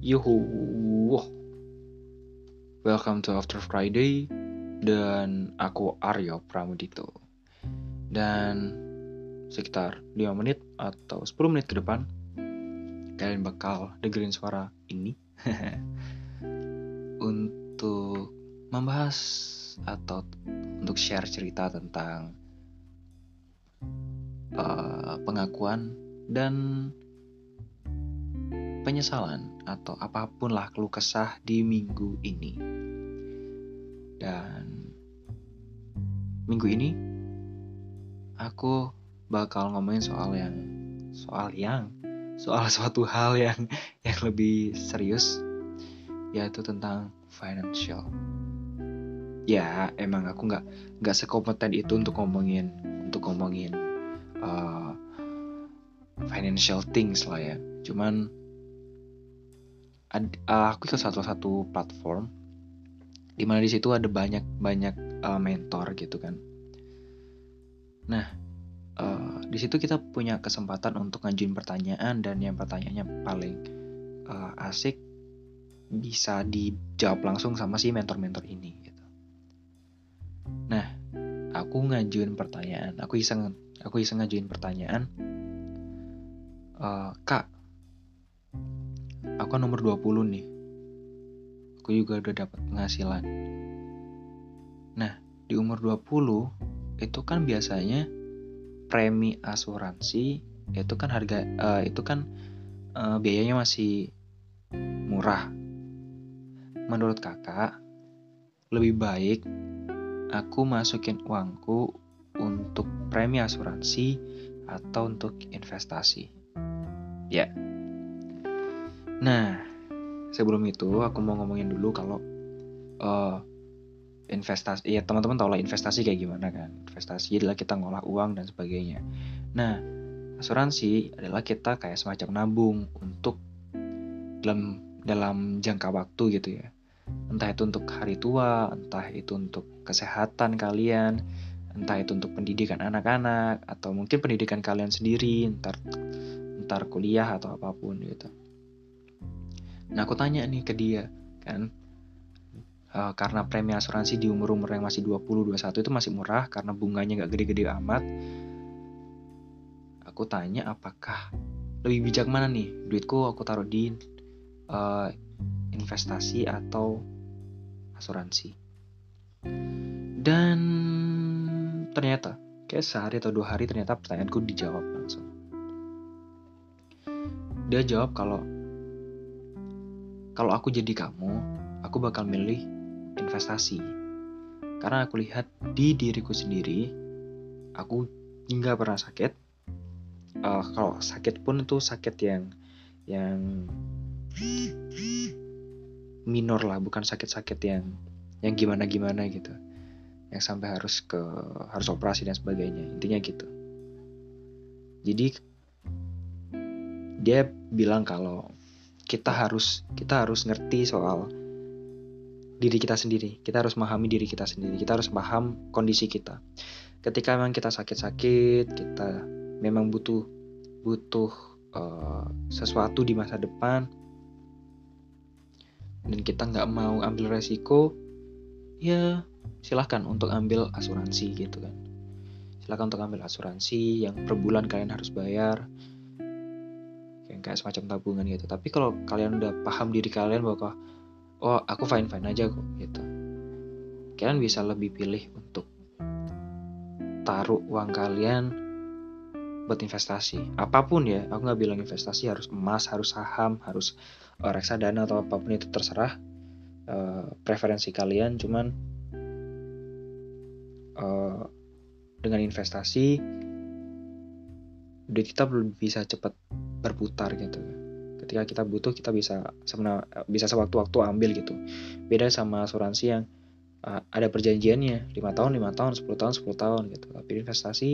Yuhu, welcome to After Friday dan aku Aryo Pramudito. Dan sekitar 5 menit atau 10 menit ke depan kalian bakal dengerin suara ini untuk membahas atau untuk share cerita tentang uh, pengakuan dan penyesalan atau apa pun lah keluh kesah di minggu ini. Dan minggu ini aku bakal ngomongin soal yang soal yang soal suatu hal yang yang lebih serius yaitu tentang financial. Ya emang aku nggak nggak sekompeten itu untuk ngomongin untuk ngomongin uh, financial things lah ya. Cuman ad, uh, aku ikut satu satu platform di mana di situ ada banyak banyak uh, mentor gitu kan. Nah, uh, di situ kita punya kesempatan untuk ngajuin pertanyaan dan yang pertanyaannya paling uh, asik bisa dijawab langsung sama si mentor-mentor ini gitu. Nah, aku ngajuin pertanyaan, aku iseng aku iseng ngajuin pertanyaan. Uh, Kak, aku kan nomor 20 nih. Aku juga udah dapat penghasilan. Nah di umur 20 itu kan biasanya premi asuransi itu kan harga uh, itu kan uh, biayanya masih murah. Menurut kakak lebih baik aku masukin uangku untuk premi asuransi atau untuk investasi? Ya Nah, sebelum itu aku mau ngomongin dulu kalau uh, investasi, ya teman-teman tahu lah investasi kayak gimana kan. Investasi adalah kita ngolah uang dan sebagainya. Nah, asuransi adalah kita kayak semacam nabung untuk dalam dalam jangka waktu gitu ya. Entah itu untuk hari tua, entah itu untuk kesehatan kalian, entah itu untuk pendidikan anak-anak atau mungkin pendidikan kalian sendiri, entar entar kuliah atau apa pun gitu. Nah aku tanya nih ke dia kan uh, karena premi asuransi di umur-umur yang masih 20-21 itu masih murah karena bunganya nggak gede-gede amat. Aku tanya apakah lebih bijak mana nih duitku aku taruh di uh, investasi atau asuransi. Dan ternyata kayak sehari atau dua hari ternyata pertanyaanku dijawab langsung. Dia jawab kalau kalau aku jadi kamu, aku bakal milih investasi. Karena aku lihat di diriku sendiri, aku nggak pernah sakit. Uh, kalau sakit pun itu sakit yang yang minor lah, bukan sakit-sakit yang yang gimana-gimana gitu. Yang sampai harus ke harus operasi dan sebagainya. Intinya gitu. Jadi dia bilang kalau kita harus kita harus ngerti soal diri kita sendiri. Kita harus memahami diri kita sendiri. Kita harus paham kondisi kita. Ketika memang kita sakit-sakit, kita memang butuh butuh uh, sesuatu di masa depan dan kita nggak mau ambil resiko, ya silahkan untuk ambil asuransi gitu kan. Silahkan untuk ambil asuransi yang per bulan kalian harus bayar yang kayak semacam tabungan gitu. Tapi kalau kalian udah paham diri kalian bahwa oh aku fine fine aja kok gitu. Kalian bisa lebih pilih untuk taruh uang kalian buat investasi. Apa pun ya aku nggak bilang investasi harus emas harus saham harus reksadana atau apa pun itu terserah uh, preferensi kalian. Cuman uh, dengan investasi duit kita bisa cepat berputar gitu. Ketika kita butuh kita bisa sebenarnya bisa sewaktu-waktu ambil gitu. Beda sama asuransi yang uh, ada perjanjiannya 5 tahun 5 tahun 10 tahun 10 tahun gitu. Tapi investasi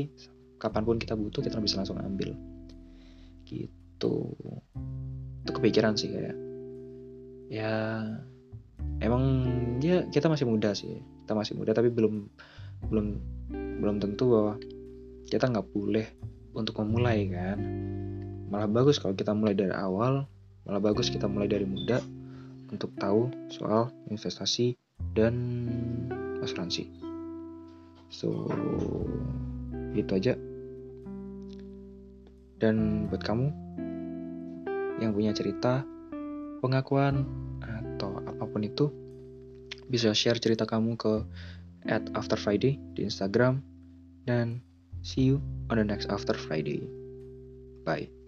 kapan pun kita butuh kita bisa langsung ambil. Gitu. Itu kepikiran sih kayak ya emang ya kita masih muda sih. Kita masih muda tapi belum belum belum tentu bahwa kita nggak boleh untuk memulai kan malah bagus kalau kita mulai dari awal malah bagus kita mulai dari muda untuk tahu soal investasi dan asuransi. So itu aja. Dan buat kamu yang punya cerita pengakuan atau apa pun itu bisa share cerita kamu ke at after Friday di Instagram. Dan see you on the next after Friday. Bye